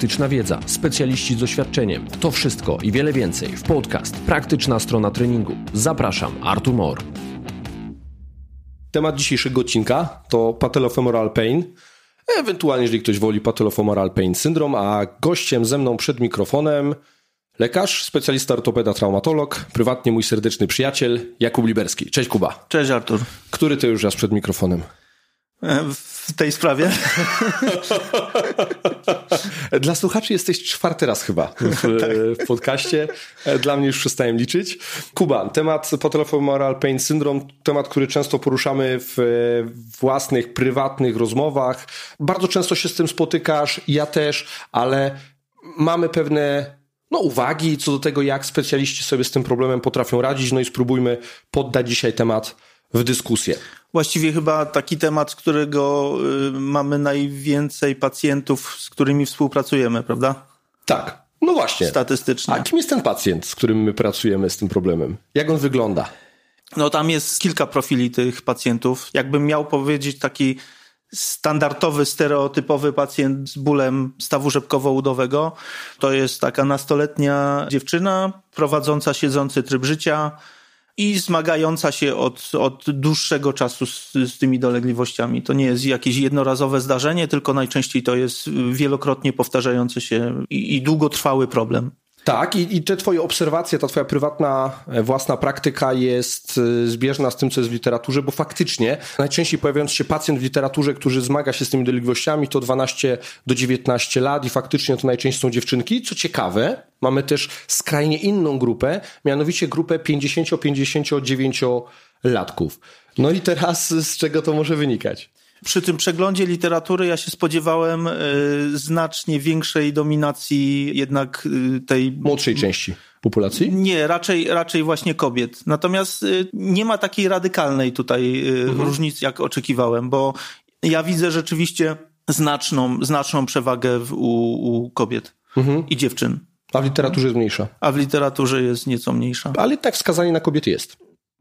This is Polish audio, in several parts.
praktyczna wiedza, specjaliści z doświadczeniem. To wszystko i wiele więcej w podcast Praktyczna strona treningu. Zapraszam, Artur Mor. Temat dzisiejszego odcinka to patellofemoral pain, ewentualnie jeżeli ktoś woli patellofemoral pain syndrom, a gościem ze mną przed mikrofonem lekarz, specjalista ortopeda, traumatolog, prywatnie mój serdeczny przyjaciel Jakub Liberski. Cześć Kuba. Cześć Artur. Który to już raz przed mikrofonem? W tej sprawie? Dla słuchaczy jesteś czwarty raz chyba w, w podcaście. Dla mnie już przestałem liczyć. Kuba, temat patellofemoral pain syndrome, temat, który często poruszamy w własnych, prywatnych rozmowach. Bardzo często się z tym spotykasz, ja też, ale mamy pewne no, uwagi co do tego, jak specjaliści sobie z tym problemem potrafią radzić. No i spróbujmy poddać dzisiaj temat w dyskusję. Właściwie chyba taki temat, z którego y, mamy najwięcej pacjentów, z którymi współpracujemy, prawda? Tak. No właśnie. Statystycznie. A kim jest ten pacjent, z którym my pracujemy z tym problemem? Jak on wygląda? No tam jest kilka profili tych pacjentów. Jakbym miał powiedzieć taki standardowy, stereotypowy pacjent z bólem stawu rzepkowo-udowego, to jest taka nastoletnia dziewczyna prowadząca siedzący tryb życia, i zmagająca się od, od dłuższego czasu z, z tymi dolegliwościami. To nie jest jakieś jednorazowe zdarzenie, tylko najczęściej to jest wielokrotnie powtarzający się i, i długotrwały problem. Tak, i, i te twoje obserwacje, ta twoja prywatna, e, własna praktyka jest e, zbieżna z tym, co jest w literaturze, bo faktycznie najczęściej pojawiający się pacjent w literaturze, który zmaga się z tymi dolegliwościami, to 12 do 19 lat i faktycznie to najczęściej są dziewczynki. Co ciekawe, mamy też skrajnie inną grupę, mianowicie grupę 50-59 latków. No i teraz z czego to może wynikać? Przy tym przeglądzie literatury ja się spodziewałem y, znacznie większej dominacji jednak y, tej... Młodszej części populacji? Nie, raczej, raczej właśnie kobiet. Natomiast y, nie ma takiej radykalnej tutaj mhm. różnicy, jak oczekiwałem, bo ja widzę rzeczywiście znaczną, znaczną przewagę w, u, u kobiet mhm. i dziewczyn. A w literaturze jest mniejsza. A w literaturze jest nieco mniejsza. Ale tak wskazanie na kobiety jest.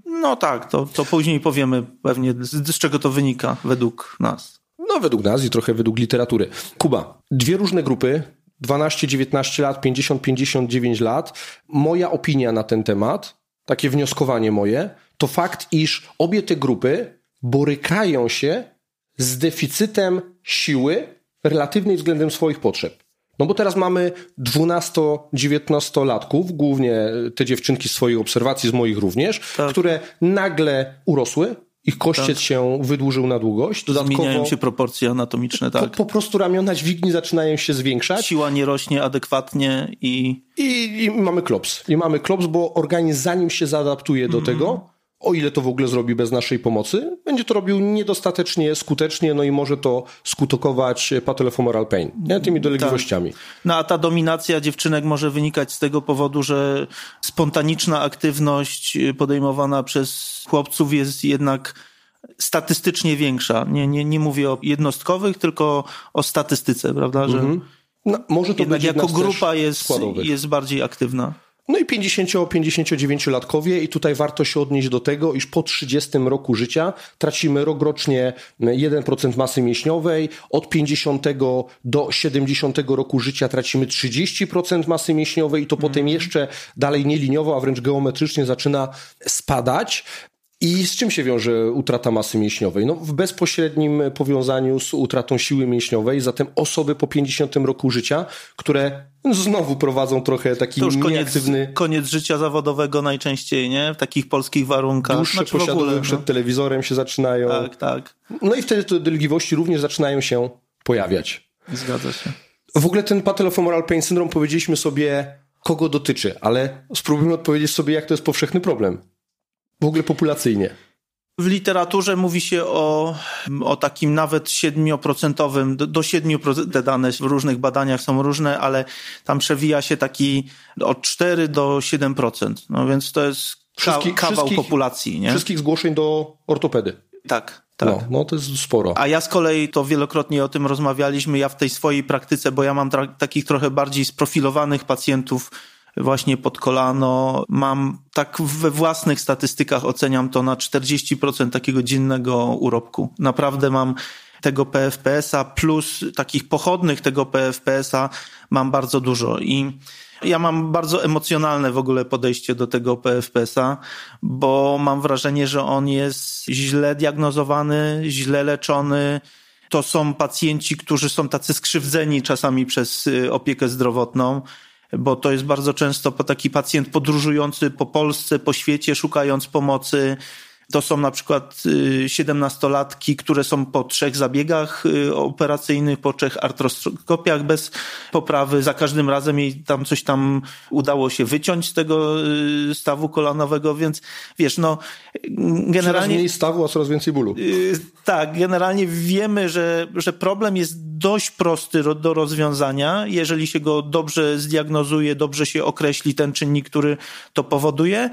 No tak, to, to później powiemy pewnie, z, z czego to wynika według nas. No, według nas i trochę według literatury. Kuba, dwie różne grupy, 12-19 lat, 50-59 lat. Moja opinia na ten temat, takie wnioskowanie moje, to fakt, iż obie te grupy borykają się z deficytem siły relatywnej względem swoich potrzeb. No bo teraz mamy 12-19 latków, głównie te dziewczynki z swoich obserwacji, z moich również, tak. które nagle urosły, ich kościec tak. się wydłużył na długość. Dodatkowo Zmieniają się proporcje anatomiczne, tak. Po, po, prostu ramiona dźwigni zaczynają się zwiększać. Siła nie rośnie adekwatnie i... I, i mamy klops. I mamy klops, bo organizm zanim się zaadaptuje do mm. tego, o ile to w ogóle zrobi bez naszej pomocy, będzie to robił niedostatecznie skutecznie, no i może to skutokować patellofemoral pain, nie? tymi dolegliwościami. Tak. No a ta dominacja dziewczynek może wynikać z tego powodu, że spontaniczna aktywność podejmowana przez chłopców jest jednak statystycznie większa. Nie, nie, nie mówię o jednostkowych, tylko o statystyce, prawda? Że mhm. no, może to jednak jako grupa jest, jest bardziej aktywna. No i 50-59-latkowie i tutaj warto się odnieść do tego, iż po 30 roku życia tracimy rokrocznie 1% masy mięśniowej, od 50 do 70 roku życia tracimy 30% masy mięśniowej i to mm. potem jeszcze dalej nieliniowo, a wręcz geometrycznie zaczyna spadać. I z czym się wiąże utrata masy mięśniowej? No, w bezpośrednim powiązaniu z utratą siły mięśniowej, zatem osoby po 50 roku życia, które znowu prowadzą trochę taki to już koniec, koniec życia zawodowego najczęściej, nie? W takich polskich warunkach. Dłuższe znaczy posiadowy no. przed telewizorem się zaczynają. Tak, tak. No i wtedy te dolegliwości również zaczynają się pojawiać. Zgadza się. W ogóle ten patellofemoral pain syndrome powiedzieliśmy sobie, kogo dotyczy, ale spróbujmy odpowiedzieć sobie, jak to jest powszechny problem w ogóle populacyjnie? W literaturze mówi się o, o takim nawet 7%, do, do 7% te dane w różnych badaniach są różne, ale tam przewija się taki od 4 do 7%. No więc to jest kawał populacji. Nie? Wszystkich zgłoszeń do ortopedy. Tak. Tak. No, no to jest sporo. A ja z kolei to wielokrotnie o tym rozmawialiśmy. Ja w tej swojej praktyce, bo ja mam takich trochę bardziej sprofilowanych pacjentów, właśnie pod kolano. Mam tak we własnych statystykach oceniam to na 40% takiego dziennego urobku. Naprawdę mam tego PFPS-a, plus takich pochodnych tego PFPS-a mam bardzo dużo. I ja mam bardzo emocjonalne w ogóle podejście do tego PFPS-a, bo mam wrażenie, że on jest źle diagnozowany, źle leczony. To są pacjenci, którzy są tacy skrzywdzeni czasami przez y, opiekę zdrowotną bo to jest bardzo często taki pacjent podróżujący po Polsce, po świecie, szukając pomocy, to są na przykład y, siedemnastolatki, które są po trzech zabiegach y, operacyjnych, po trzech artroskopiach bez poprawy. Za każdym razem jej tam coś tam udało się wyciąć z tego y, stawu kolanowego, więc wiesz, no generalnie... Coraz mniej stawu, a coraz więcej bólu. Tak, generalnie wiemy, że, że problem jest dość prosty do rozwiązania, jeżeli się go dobrze zdiagnozuje, dobrze się określi ten czynnik, który to powoduje,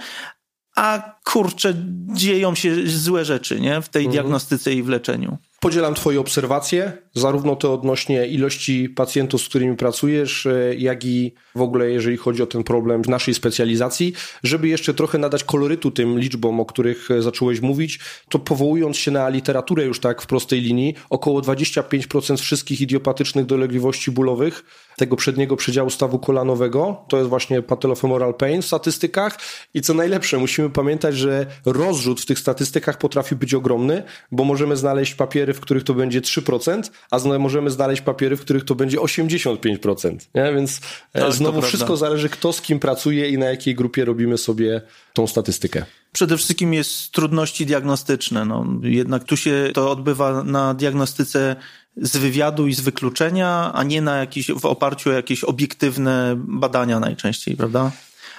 a kurczę, dzieją się złe rzeczy nie? w tej mhm. diagnostyce i w leczeniu. Podzielam Twoje obserwacje, zarówno te odnośnie ilości pacjentów, z którymi pracujesz, e, jak i w ogóle jeżeli chodzi o ten problem w naszej specjalizacji. Żeby jeszcze trochę nadać kolorytu tym liczbom, o których e, zacząłeś mówić, to powołując się na literaturę już tak w prostej linii, około 25% wszystkich idiopatycznych dolegliwości bólowych tego przedniego przedziału stawu kolanowego, to jest właśnie patellofemoral pain w statystykach i co najlepsze, musimy pamiętać, że rozrzut w tych statystykach potrafi być ogromny, bo możemy znaleźć papiery, w których to będzie 3%, a możemy znaleźć papiery, w których to będzie 85%. Nie? Więc e, tak, znowu wszystko zależy, kto z kim pracuje i na jakiej grupie robimy sobie tą statystykę. Przede wszystkim jest trudności diagnostyczne. No, jednak tu się to odbywa na diagnostyce z wywiadu i z wykluczenia, a nie na jakiś, w oparciu o jakieś obiektywne badania najczęściej, prawda?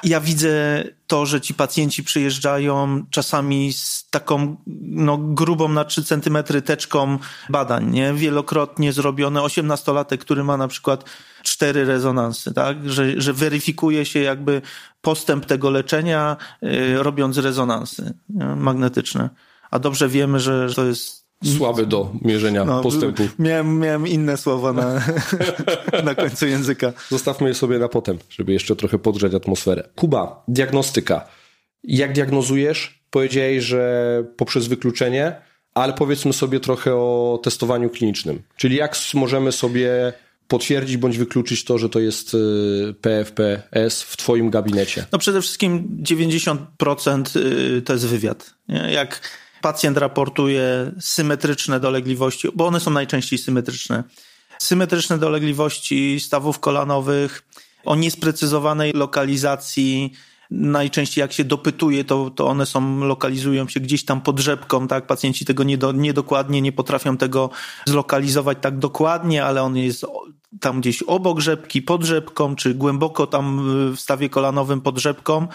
Ja widzę to, że ci pacjenci przyjeżdżają czasami z taką no, grubą na 3 centymetry teczką badań, nie? Wielokrotnie zrobione. 18-latek, który ma na przykład cztery rezonansy, tak? Że, że weryfikuje się jakby postęp tego leczenia, yy, robiąc rezonansy nie? magnetyczne. A dobrze wiemy, że to jest słaby do mierzenia no, postępów. Miałem, miałem inne słowa na, na końcu języka. Zostawmy je sobie na potem, żeby jeszcze trochę podgrzać atmosferę. Kuba, diagnostyka. Jak diagnozujesz? Powiedziałeś, że poprzez wykluczenie, ale powiedzmy sobie trochę o testowaniu klinicznym. Czyli jak możemy sobie potwierdzić bądź wykluczyć to, że to jest y, PFPS w Twoim gabinecie? No przede wszystkim 90% y, to jest wywiad. Jak pacjent raportuje symetryczne dolegliwości, bo one są najczęściej symetryczne. Symetryczne dolegliwości stawów kolanowych o niesprecyzowanej lokalizacji. Najczęściej jak się dopytuje, to, to one są, lokalizują się gdzieś tam pod rzepką, tak? Pacjenci tego niedo, niedokładnie nie potrafią tego zlokalizować tak dokładnie, ale on jest tam gdzieś obok rzepki, pod rzepką, czy głęboko tam w stawie kolanowym pod rzepką.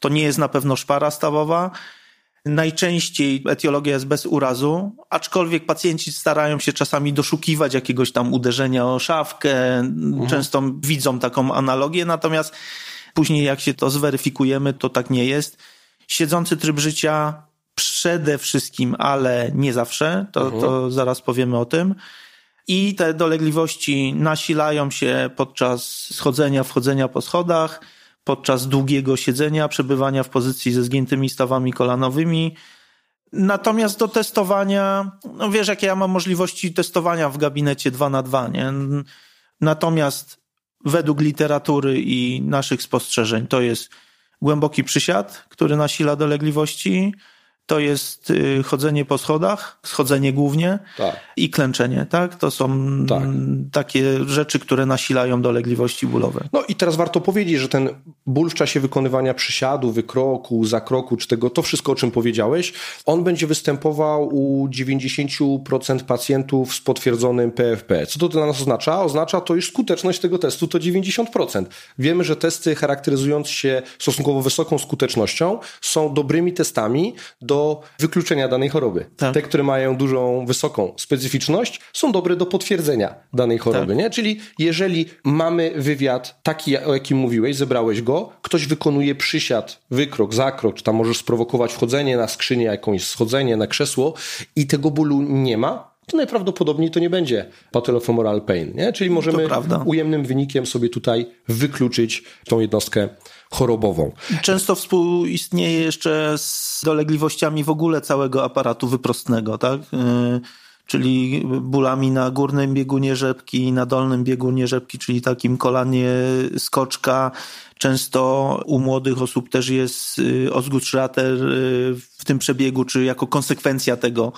To nie jest na pewno szpara stawowa. Najczęściej etiologia jest bez urazu, aczkolwiek pacjenci starają się czasami doszukiwać jakiegoś tam uderzenia o szafkę, mhm. często widzą taką analogię, natomiast później jak się to zweryfikujemy, to tak nie jest. Siedzący tryb życia przede wszystkim, ale nie zawsze, to, mhm. to zaraz powiemy o tym. I te dolegliwości nasilają się podczas schodzenia, wchodzenia po schodach, podczas długiego siedzenia, przebywania w pozycji ze zgiętymi stawami kolanowymi. Natomiast do testowania, no wiesz, jakie ja mam możliwości testowania w gabinecie 2 na 2 nie? Natomiast według literatury i naszych spostrzeżeń to jest głęboki przysiad, który nasila dolegliwości, to jest y, chodzenie po schodach, schodzenie głównie tak. i klęczenie, tak? To są tak. takie rzeczy, które nasilają dolegliwości bólowe. No i teraz warto powiedzieć, że ten ból w czasie wykonywania przysiadu, wykroku, zakroku, czy tego, to wszystko, o czym powiedziałeś, on będzie występował u 90% pacjentów z potwierdzonym PFP. Co to dla nas oznacza? Oznacza to, iż skuteczność tego testu to 90%. Wiemy, że testy charakteryzujące się stosunkowo wysoką skutecznością są dobrymi testami do do wykluczenia danej choroby. Tak. Te, które mają dużą, wysoką specyficzność, są dobre do potwierdzenia danej choroby. Tak. Nie? Czyli jeżeli mamy wywiad taki, o jakim mówiłeś, zebrałeś go, ktoś wykonuje przysiad, wykrok, zakrok, czy tam możesz sprowokować wchodzenie na skrzynię, jakąś schodzenie na krzesło i tego bólu nie ma, to najprawdopodobniej to nie będzie patellofemoral pain. Nie? Czyli możemy ujemnym wynikiem sobie tutaj wykluczyć tą jednostkę chorobową. Często współistnieje jeszcze z dolegliwościami w ogóle całego aparatu wyprostnego, tak? Y, czyli bólami na górnym biegunie rzepki na dolnym biegunie rzepki, czyli takim kolanie skoczka. Często u młodych osób też jest y, Osgood-Schratter y, w tym przebiegu, czy jako konsekwencja tego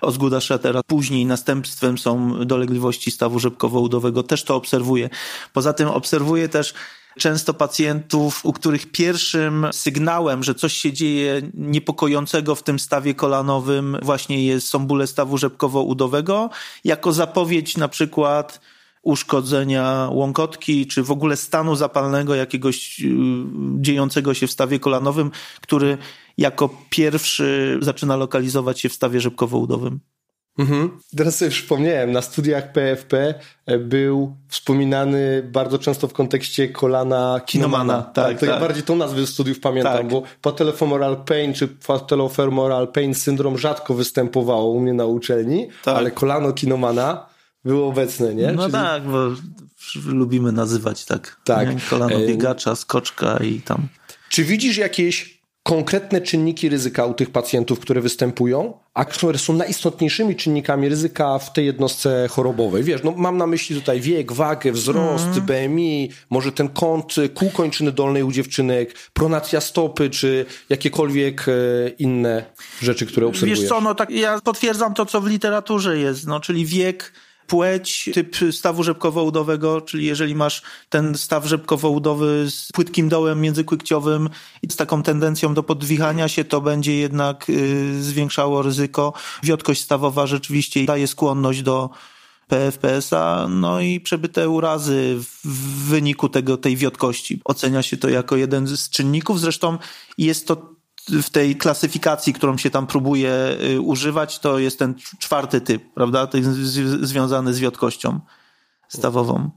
Osguda Schrattera. Później następstwem są dolegliwości stawu rzepkowo-udowego. Też to obserwuję. Poza tym obserwuję też często pacjentów, u których pierwszym sygnałem, że coś się dzieje niepokojącego w tym stawie kolanowym właśnie jest, są bóle stawu rzepkowo-udowego, jako zapowiedź na przykład uszkodzenia łąkotki, czy w ogóle stanu zapalnego jakiegoś y, dziejącego się w stawie kolanowym, który jako pierwszy zaczyna lokalizować się w stawie rzepkowo-udowym. Mhm. Teraz sobie przypomniałem, na studiach PFP e, był wspominany bardzo często w kontekście kolana kinomana. kinomana tak, tak, tak. bardziej tą nazwę studiów pamiętam, tak. bo patellofemoral pain czy patellofemoral pain syndrom rzadko występowało u mnie na uczelni, tak. ale kolano kinomana było obecne, nie? No Czyli... tak, bo lubimy nazywać tak. tak. Kolano e, biegacza, skoczka i tam. Czy widzisz jakieś konkretne czynniki ryzyka u tych pacjentów, które występują, a które są najistotniejszymi czynnikami ryzyka w tej jednostce chorobowej. Wiesz, no mam na myśli tutaj wiek, wagę, wzrost, mm. BMI, może ten kąt kół kończyny dolnej u dziewczynek, pronacja stopy, czy jakiekolwiek e, inne rzeczy, które obserwujesz. Wiesz co, no tak, ja potwierdzam to, co w literaturze jest, no, czyli wiek, płeć, typ stawu rzepkowo-udowego, czyli jeżeli masz ten staw rzepkowo-udowy z płytkim dołem międzykłykciowym i z taką tendencją do podwichania się, to będzie jednak y, zwiększało ryzyko. Wiotkość stawowa rzeczywiście daje skłonność do PFPS-a, no i przebyte urazy w wyniku tego, tej wiotkości. Ocenia się to jako jeden z czynników. Zresztą jest to w tej klasyfikacji, którą się tam próbuje y, używać, to jest ten czwarty typ, prawda? To jest związany z wiotkością stawową.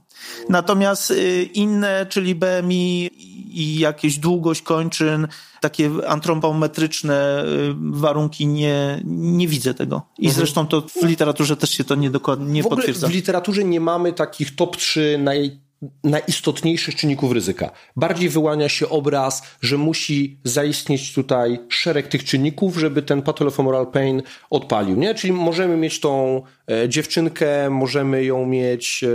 Natomiast y, inne, czyli BMI i jakieś długość kończyn, takie antropometryczne y, warunki nie, nie widzę tego. I mhm. zresztą to w literaturze też się to nie dokładnie nie w potwierdza. W literaturze nie mamy takich top 3 naj najistotniejszych czynników ryzyka. Bardziej wyłania się obraz, że musi zaistnieć tutaj szereg tych czynników, żeby ten patellofemoral pain odpalił, nie? Czyli możemy mieć tą dziewczynkę, możemy ją mieć e,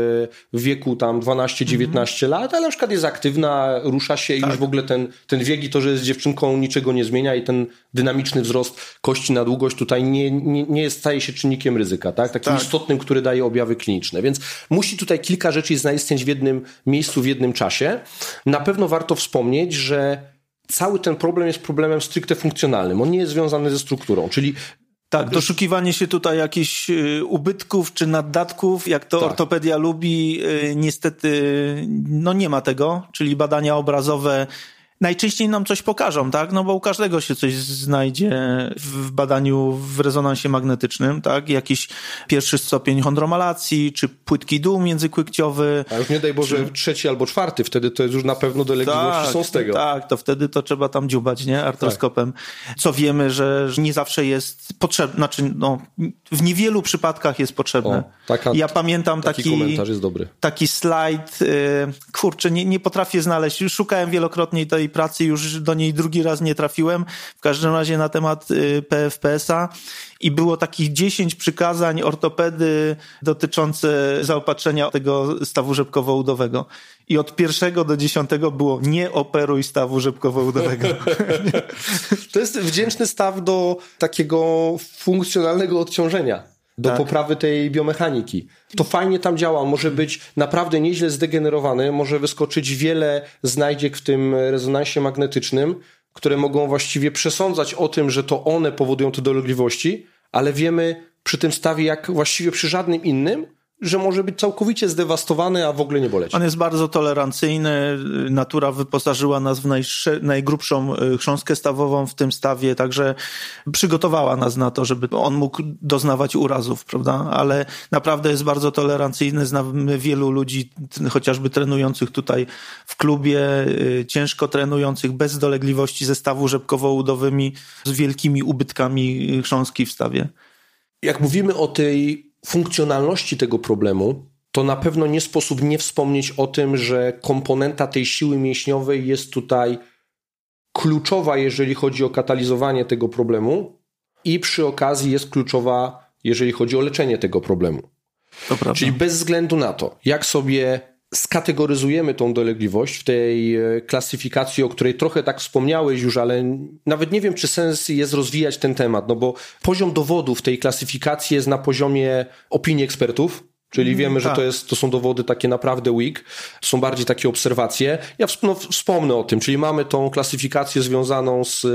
w wieku tam 12-19 mm. lat, ale na przykład jest aktywna, rusza się i tak. już w ogóle ten, ten wiek i to, że jest dziewczynką niczego nie zmienia i ten dynamiczny wzrost kości na długość tutaj nie, nie, nie jest, staje się czynnikiem ryzyka, tak? Takim tak. istotnym, który daje objawy kliniczne. Więc musi tutaj kilka rzeczy zaistnieć w jednym miejscu, w jednym czasie. Na pewno warto wspomnieć, że cały ten problem jest problemem stricte funkcjonalnym. On nie jest związany ze strukturą, czyli tak, doszukiwanie się tutaj jakichś y, ubytków czy naddatków, jak to tak. ortopedia lubi, y, niestety no nie ma tego, czyli badania obrazowe najczęściej nam coś pokażą, tak? No bo u każdego się coś znajdzie w badaniu w rezonansie magnetycznym, tak? Jakiś pierwszy stopień chondromalacji, czy płytki dół międzykłykciowy. A już nie daj Boże czy... trzeci albo czwarty, wtedy to jest już na pewno dolegliwości tak, są z tego. Tak, to wtedy to trzeba tam dziubać, nie? Artroskopem. Tak. Co wiemy, że nie zawsze jest potrzebne, znaczy no, w niewielu przypadkach jest potrzebne. O, taka, ja pamiętam taki, taki komentarz jest dobry. Taki slajd, yy, kurczę, nie, nie potrafię znaleźć, szukałem wielokrotnie tej pracy, już do niej drugi raz nie trafiłem, w każdym razie na temat y, PFPS-a i było takich 10 przykazań ortopedy dotyczące zaopatrzenia tego stawu rzepkowo-udowego. I od pierwszego do dziesiątego było nie operuj stawu rzepkowo-udowego. to jest wdzięczny staw do takiego funkcjonalnego odciążenia do tak. poprawy tej biomechaniki. To fajnie tam działa, może być naprawdę nieźle zdegenerowany, może wyskoczyć wiele znajdziek w tym rezonansie magnetycznym, które mogą właściwie przesądzać o tym, że to one powodują te dolegliwości, ale wiemy przy tym stawie, jak właściwie przy żadnym innym, że może być całkowicie zdewastowany, a w ogóle nie boleć. On jest bardzo tolerancyjny. Natura wyposażyła nas w najgrubszą y, chrząstkę stawową w tym stawie, także przygotowała nas na to, żeby on mógł doznawać urazów, prawda? Ale naprawdę jest bardzo tolerancyjny. Znamy wielu ludzi, chociażby trenujących tutaj w klubie, y, ciężko trenujących, bez dolegliwości ze stawu rzepkowo-udowymi, z wielkimi ubytkami chrząstki w stawie. Jak mówimy o tej funkcjonalności tego problemu, to na pewno nie sposób nie wspomnieć o tym, że komponenta tej siły mięśniowej jest tutaj kluczowa, jeżeli chodzi o katalizowanie tego problemu, i przy okazji jest kluczowa jeżeli chodzi o leczenie tego problemu. Czyli bez względu na to, jak sobie skategoryzujemy tą dolegliwość w tej e, klasyfikacji, o której trochę tak wspomniałeś już, ale nawet nie wiem, czy sens jest rozwijać ten temat, no bo poziom dowodów tej klasyfikacji jest na poziomie opinii ekspertów, Czyli mhm, wiemy, że to, tak. jest, to są dowody takie naprawdę weak, są bardziej takie obserwacje. Ja no, wspomnę o tym, czyli mamy tą klasyfikację związaną z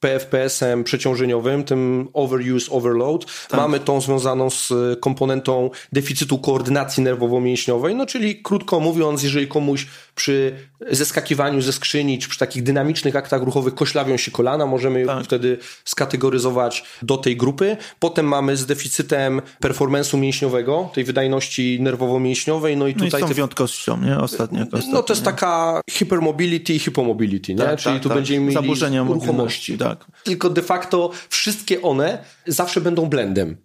PFPS-em przeciążeniowym, tym overuse, overload. Tak. Mamy tą związaną z komponentą deficytu koordynacji nerwowo-mięśniowej, no czyli krótko mówiąc, jeżeli komuś przy zeskakiwaniu ze skrzyni, czy przy takich dynamicznych aktach ruchowych koślawią się kolana, możemy tak. wtedy skategoryzować do tej grupy. Potem mamy z deficytem performance'u mięśniowego, tej wydajności nerwowo-mięśniowej, no i tutaj... No i z tą te... wyjątkością, nie? Ostatnio, ostatnio, No to jest nie? taka hypermobility i hypomobility, nie? Tak, Czyli tak, tu tak. będziemy mieli Zaburzenia ruchomości. Tak. Tylko de facto wszystkie one zawsze będą blendem.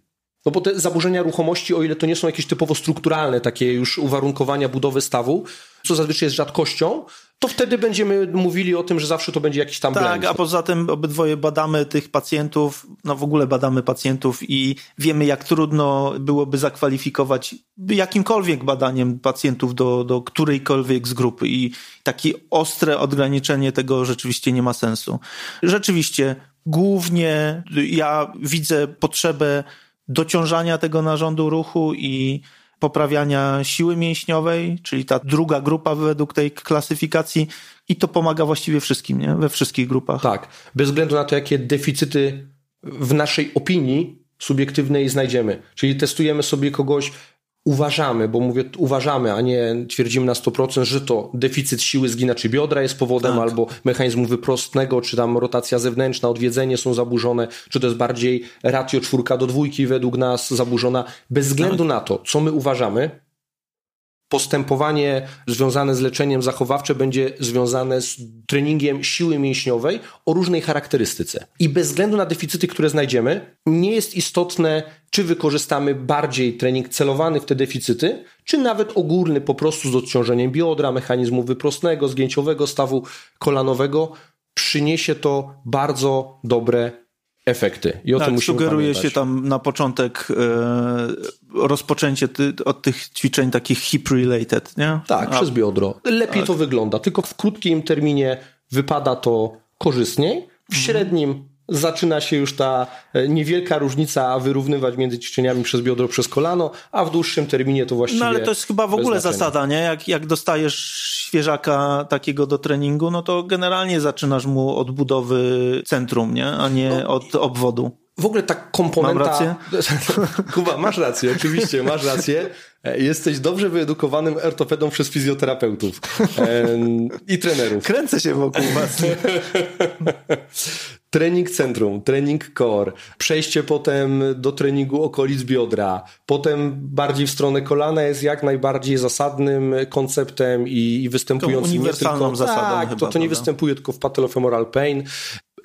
No bo te zaburzenia ruchomości, o ile to nie są jakieś typowo strukturalne, takie już uwarunkowania budowy stawu, co zazwyczaj jest rzadkością, to wtedy będziemy mówili o tym, że zawsze to będzie jakiś tam Tak, blend. a poza tym obydwoje badamy tych pacjentów, no w ogóle badamy pacjentów i wiemy, jak trudno byłoby zakwalifikować jakimkolwiek badaniem pacjentów do, do którejkolwiek z grupy i takie ostre odgraniczenie tego rzeczywiście nie ma sensu. Rzeczywiście, głównie ja widzę potrzebę dociążania tego narządu ruchu i poprawiania siły mięśniowej, czyli ta druga grupa według tej klasyfikacji i to pomaga właściwie wszystkim, nie? we wszystkich grupach. Tak, bez względu na to, jakie deficyty w naszej opinii subiektywnej znajdziemy. Czyli testujemy sobie kogoś uważamy, bo mówię uważamy, a nie twierdzimy na 100%, że to deficyt siły zginaczy biodra jest powodem, tak. albo mechanizmu wyprostnego, czy tam rotacja zewnętrzna, odwiedzenie są zaburzone, czy to jest bardziej ratio czwórka do dwójki według nas zaburzona. Bez względu tak. na to, co my uważamy, postępowanie związane z leczeniem zachowawcze będzie związane z treningiem siły mięśniowej o różnej charakterystyce. I bez względu na deficyty, które znajdziemy, nie jest istotne, czy wykorzystamy bardziej trening celowany w te deficyty, czy nawet ogólny po prostu z odciążeniem biodra, mechanizmu wyprostnego, zgięciowego, stawu kolanowego. Przyniesie to bardzo dobre efekty. I o tak, tym musimy sugeruje pamiętać. się tam na początek e, rozpoczęcie ty, od tych ćwiczeń takich hip-related, nie? Tak, A, przez biodro. Lepiej tak. to wygląda, tylko w krótkim terminie wypada to korzystniej, w mhm. średnim zaczyna się już ta e, niewielka różnica wyrównywać między ćwiczeniami przez biodro, przez kolano, a w dłuższym terminie to właściwie... No ale to jest chyba w ogóle zasada, nie? Jak, jak dostajesz świeżaka takiego do treningu, no to generalnie zaczynasz mu od budowy centrum, nie? A nie no, od obwodu. W ogóle ta komponenta... Mam rację? Kuba, masz rację, oczywiście, masz rację. E, jesteś dobrze wyedukowanym ortopedą przez fizjoterapeutów i trenerów. Kręcę się wokół was. trening centrum, trening core, przejście potem do treningu okolic biodra, potem bardziej w stronę kolana jest jak najbardziej zasadnym konceptem i, i występującym uniwersalną nie tylko, zasadą. Tak, chyba, to, to nie występuje tylko w patellofemoral pain.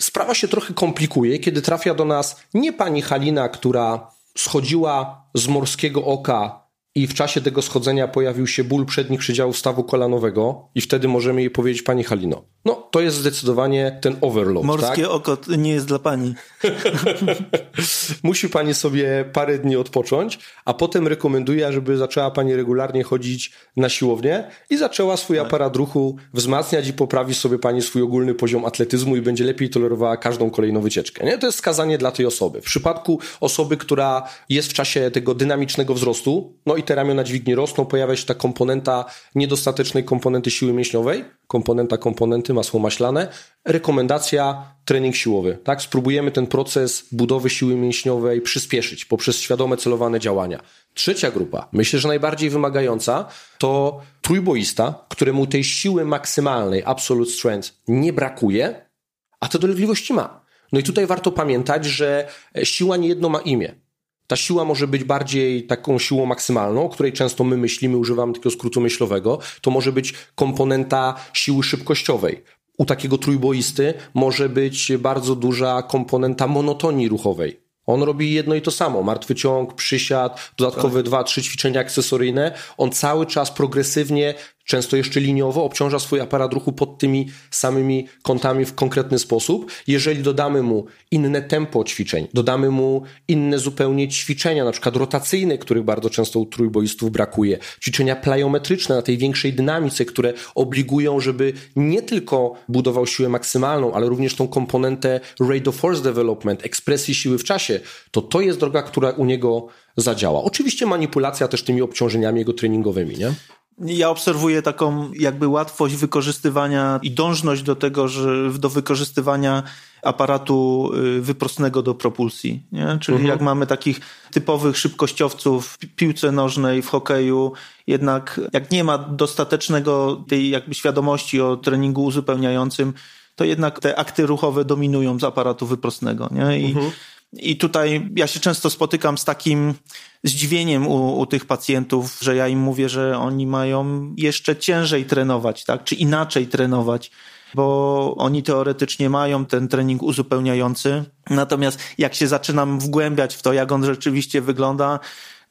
Sprawa się trochę komplikuje, kiedy trafia do nas nie pani Halina, która schodziła z morskiego oka i w czasie tego schodzenia pojawił się ból przednich przedziałów stawu kolanowego i wtedy możemy jej powiedzieć, pani Halino, no to jest zdecydowanie ten overload. Morskie tak? oko nie jest dla pani. Musi pani sobie parę dni odpocząć, a potem rekomenduję, żeby zaczęła pani regularnie chodzić na siłownię i zaczęła swój tak. aparat ruchu wzmacniać i poprawi sobie pani swój ogólny poziom atletyzmu i będzie lepiej tolerowała każdą kolejną wycieczkę. Nie? To jest skazanie dla tej osoby. W przypadku osoby, która jest w czasie tego dynamicznego wzrostu, no i te ramiona dźwigni rosną, pojawia się ta komponenta niedostatecznej komponenty siły mięśniowej, komponenta komponenty masło maślane, rekomendacja trening siłowy. Tak, spróbujemy ten proces budowy siły mięśniowej przyspieszyć poprzez świadome celowane działania. Trzecia grupa, myślę, że najbardziej wymagająca, to trójboista, któremu tej siły maksymalnej, absolute strength, nie brakuje, a te dolegliwości ma. No i tutaj warto pamiętać, że siła niejedno ma imię. Ta siła może być bardziej taką siłą maksymalną, o której często my myślimy, używamy takiego skrótu myślowego. To może być komponenta siły szybkościowej. U takiego trójboisty może być bardzo duża komponenta monotonii ruchowej. On robi jedno i to samo. Martwy ciąg, przysiad, dodatkowe tak. dwa, trzy ćwiczenia akcesoryjne. On cały czas progresywnie często jeszcze liniowo, obciąża swój aparat ruchu pod tymi samymi kątami w konkretny sposób. Jeżeli dodamy mu inne tempo ćwiczeń, dodamy mu inne zupełnie ćwiczenia, na przykład rotacyjne, których bardzo często u trójboistów brakuje, ćwiczenia plyometryczne na tej większej dynamice, które obligują, żeby nie tylko budował siłę maksymalną, ale również tą komponentę rate of force development, ekspresji siły w czasie, to to jest droga, która u niego zadziała. Oczywiście manipulacja też tymi obciążeniami jego treningowymi, nie? Ja obserwuję taką jakby łatwość wykorzystywania i dążność do tego, że do wykorzystywania aparatu y, wyprostnego do propulsji. Nie? Czyli mhm. jak mamy takich typowych szybkościowców w piłce nożnej, w hokeju, jednak jak nie ma dostatecznego tej jakby świadomości o treningu uzupełniającym, to jednak te akty ruchowe dominują z aparatu wyprostnego. Nie? I mhm. I tutaj ja się często spotykam z takim zdziwieniem u, u, tych pacjentów, że ja im mówię, że oni mają jeszcze ciężej trenować, tak? Czy inaczej trenować, bo oni teoretycznie mają ten trening uzupełniający. Natomiast jak się zaczynam wgłębiać w to, jak on rzeczywiście wygląda,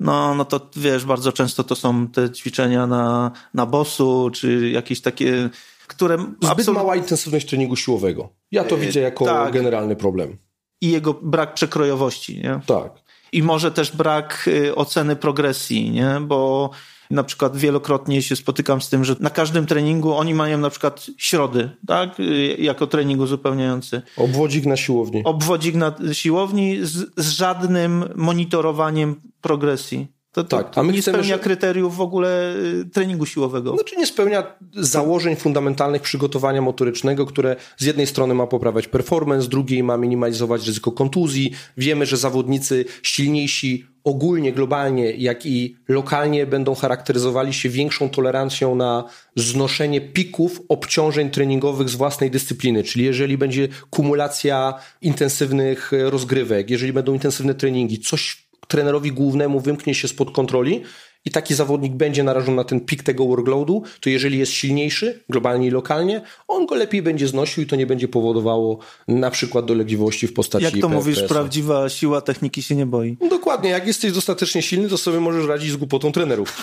no, no to wiesz, bardzo często to są te ćwiczenia na, na bosu, czy jakieś takie, które... Zbyt absolut... mała intensywność treningu siłowego. Ja to e, widzę jako tak. generalny problem i jego brak przekrojowości, nie? Tak. I może też brak y, oceny progresji, nie? Bo na przykład wielokrotnie się spotykam z tym, że na każdym treningu oni mają na przykład środy, tak? Y, jako trening uzupełniający. Obwodzik na siłowni. Obwodzik na siłowni z, z żadnym monitorowaniem progresji. To, to, tak, a my nie chcemy, spełnia że... kryteriów w ogóle y, treningu siłowego. Znaczy nie spełnia założeń fundamentalnych przygotowania motorycznego, które z jednej strony ma poprawiać performance, z drugiej ma minimalizować ryzyko kontuzji. Wiemy, że zawodnicy silniejsi ogólnie, globalnie, jak i lokalnie będą charakteryzowali się większą tolerancją na znoszenie pików obciążeń treningowych z własnej dyscypliny. Czyli jeżeli będzie kumulacja intensywnych rozgrywek, jeżeli będą intensywne treningi, coś trenerowi głównemu wymknie się spod kontroli i taki zawodnik będzie narażony na ten pik tego workloadu, to jeżeli jest silniejszy, globalnie i lokalnie, on go lepiej będzie znosił i to nie będzie powodowało na przykład dolegliwości w postaci Jak to mówisz, prawdziwa siła techniki się nie boi. No dokładnie, jak jesteś dostatecznie silny, to sobie możesz radzić z głupotą trenerów.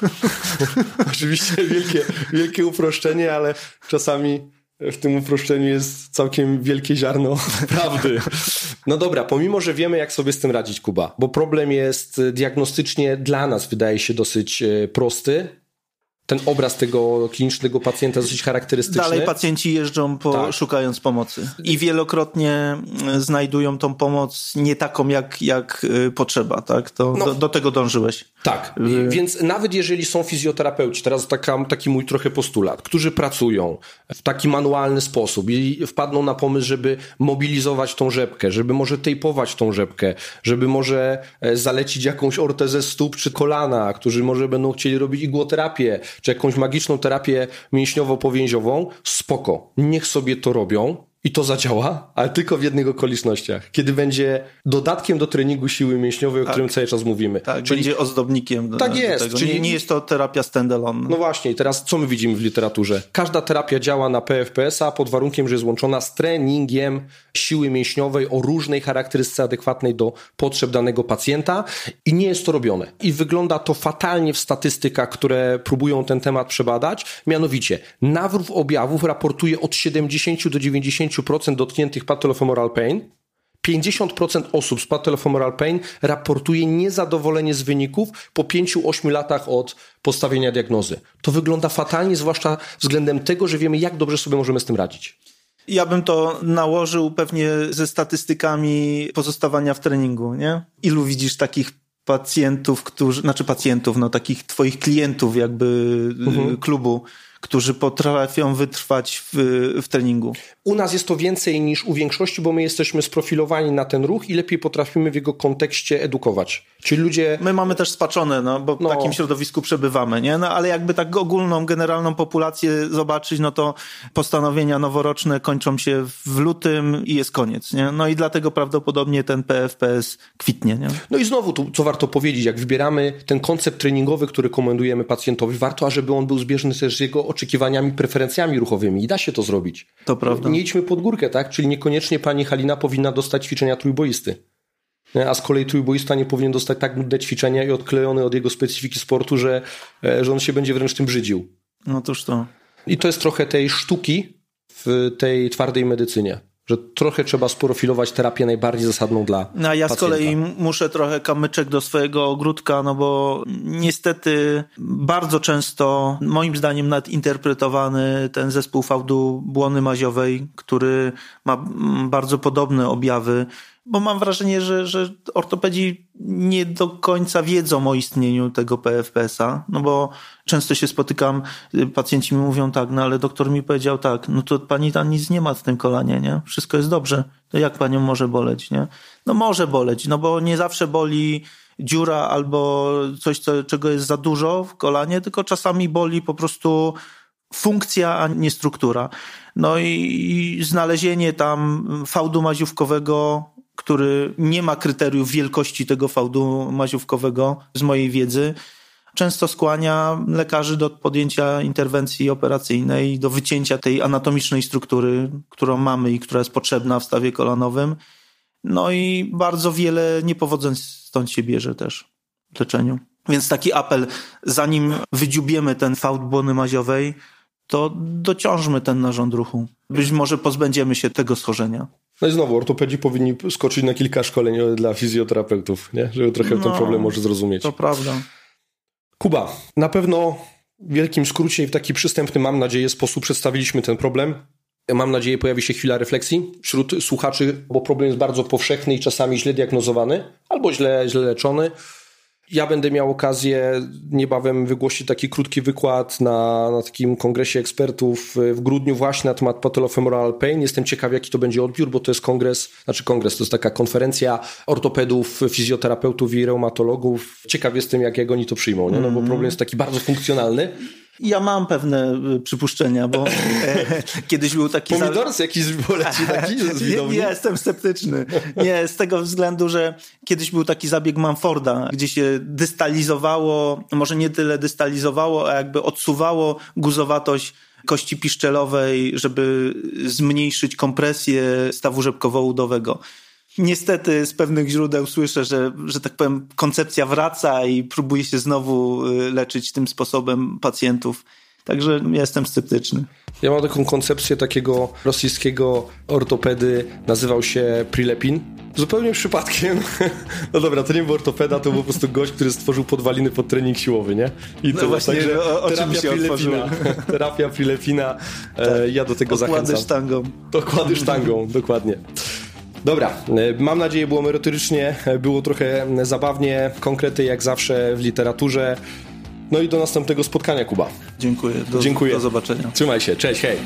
Oczywiście wielkie, wielkie uproszczenie, ale czasami w tym uproszczeniu jest całkiem wielkie ziarno prawdy. No dobra, pomimo, że wiemy, jak sobie z tym radzić, Kuba, bo problem jest diagnostycznie dla nas, wydaje się, dosyć e, prosty, ten obraz tego klinicznego pacjenta dosyć charakterystyczny. Dalej pacjenci jeżdżą po, tak. szukając pomocy i wielokrotnie mm, znajdują tą pomoc nie taką, jak, jak y, potrzeba, tak? To, no, do, do, tego dążyłeś. Tak, y więc nawet jeżeli są fizjoterapeuci, teraz taka, taki mój trochę postulat, którzy pracują w taki manualny sposób i wpadną na pomysł, żeby mobilizować tą rzepkę, żeby może tejpować tą rzepkę, żeby może e, zalecić jakąś ortezę stóp czy kolana, którzy może będą chcieli robić igłoterapię, czy jakąś magiczną terapię mięśniowo-powięziową, spoko, niech sobie to robią, i to zadziała, ale tylko w jednych okolicznościach. Kiedy będzie dodatkiem do treningu siły mięśniowej, o tak. którym cały czas mówimy. Tak, czyli będzie ozdobnikiem. Do, tak jest. Do czyli nie, nie, jest to terapia standalone. No właśnie, i teraz co my widzimy w literaturze? Każda terapia działa na PFPS-a pod warunkiem, że jest łączona z treningiem siły mięśniowej o różnej charakterystyce adekwatnej do potrzeb danego pacjenta i nie jest to robione. I wygląda to fatalnie w statystykach, które próbują ten temat przebadać. Mianowicie, nawrót objawów raportuje od 70 do 90 10% dotkniętych patellofemoral pain, 50% osób z patellofemoral pain raportuje niezadowolenie z wyników po 5-8 latach od postawienia diagnozy. To wygląda fatalnie, zwłaszcza względem tego, że wiemy, jak dobrze sobie możemy z tym radzić. Ja bym to nałożył pewnie ze statystykami pozostawania w treningu, nie? Ilu widzisz takich pacjentów, którzy, znaczy pacjentów, no takich twoich klientów jakby mhm. klubu, którzy potrafią wytrwać w, w treningu. U nas jest to więcej niż u większości, bo my jesteśmy sprofilowani na ten ruch i lepiej potrafimy w jego kontekście edukować. Czyli ludzie... My mamy też spaczone, no, bo no. w takim środowisku przebywamy, nie? No, ale jakby tak ogólną, generalną populację zobaczyć, no to postanowienia noworoczne kończą się w lutym i jest koniec, nie? No i dlatego prawdopodobnie ten PFPS kwitnie, nie? No i znowu, tu, co warto powiedzieć, jak wybieramy ten koncept treningowy, który komendujemy pacjentowi, warto, ażeby on był zbieżny też z jego oczekiwaniami, preferencjami ruchowymi i da się to zrobić. To prawda. Nie idźmy pod górkę, tak? Czyli niekoniecznie pani Halina powinna dostać ćwiczenia trójboisty. A z kolei trójboista nie powinien dostać tak nudne ćwiczenia i odklejone od jego specyfiki sportu, że, e, że on się będzie wręcz tym brzydził. No toż to. I to jest trochę tej sztuki w tej twardej medycynie że trochę trzeba sprofilować terapię najbardziej zasadną dla No a ja pacjenta. z kolei muszę trochę kamyczek do swojego ogródka, no bo niestety bardzo często, moim zdaniem nadinterpretowany ten zespół fałdu błony maziowej, który ma bardzo podobne objawy, bo mam wrażenie, że, że ortopedzi nie do końca wiedzą o istnieniu tego PFPS-a, no bo często się spotykam, pacjenci mi mówią tak, no ale doktor mi powiedział tak, no to pani tam nic nie ma w tym kolanie, nie? Wszystko jest dobrze. To jak panią może boleć, nie? No może boleć, no bo nie zawsze boli dziura albo coś, co, czego jest za dużo w kolanie, tylko czasami boli po prostu funkcja, a nie struktura. No i, i znalezienie tam fałdu maziówkowego który nie ma kryteriów wielkości tego fałdu maziówkowego, z mojej wiedzy, często skłania lekarzy do podjęcia interwencji operacyjnej, do wycięcia tej anatomicznej struktury, którą mamy i która jest potrzebna w stawie kolanowym. No i bardzo wiele niepowodzeń stąd się bierze też w leczeniu. Więc taki apel, zanim wydziubiemy ten fałd błony maziowej, to dociążmy ten narząd ruchu. Być może pozbędziemy się tego schorzenia. No i znowu, ortopedzi powinni skoczyć na kilka szkoleń dla fizjoterapeutów, nie? żeby trochę no, ten problem może zrozumieć. To prawda. Kuba, na pewno w wielkim skrócie i w taki przystępny, mam nadzieję, sposób przedstawiliśmy ten problem. Mam nadzieję, pojawi się chwila refleksji wśród słuchaczy, bo problem jest bardzo powszechny i czasami źle diagnozowany albo źle, źle leczony. Ja będę miał okazję niebawem wygłosić taki krótki wykład na, na takim kongresie ekspertów w grudniu właśnie na temat patellofemoral pain. Jestem ciekaw, jaki to będzie odbiór, bo to jest kongres, znaczy kongres, to jest taka konferencja ortopedów, fizjoterapeutów i reumatologów. Ciekaw jestem, jak, jak oni to przyjmą, nie? no bo problem jest taki bardzo funkcjonalny. Ja mam pewne y, przypuszczenia, bo kiedyś był taki... Pomidors jakiś poleci taki z widowni? Nie, jestem sceptyczny. Nie, z tego względu, że kiedyś był taki zabieg Manforda, gdzie się dystalizowało, może nie tyle dystalizowało, a jakby odsuwało guzowatość kości piszczelowej, żeby zmniejszyć kompresję stawu rzepkowo-udowego. Niestety z pewnych źródeł słyszę, że, że tak powiem, koncepcja wraca i próbuje się znowu y, leczyć tym sposobem pacjentów. Także jestem sceptyczny. Ja mam taką koncepcję takiego rosyjskiego ortopedy, nazywał się Prilepin. Zupełnie przypadkiem. No dobra, to nie był ortopeda, to był po prostu gość, który stworzył podwaliny pod trening siłowy, nie? I to no właśnie, także o, o terapia się Prilepina. terapia Prilepina, tak. ja do tego Okłady zachęcam. sztangą. Dokłady sztangą, dokładnie. Dobra, e, mam nadzieję, było merytorycznie, e, było trochę zabawnie, konkrety jak zawsze w literaturze. No i do następnego spotkania, Kuba. Dziękuję. Do, Dziękuję. Do zobaczenia. Trzymaj się, cześć, hej.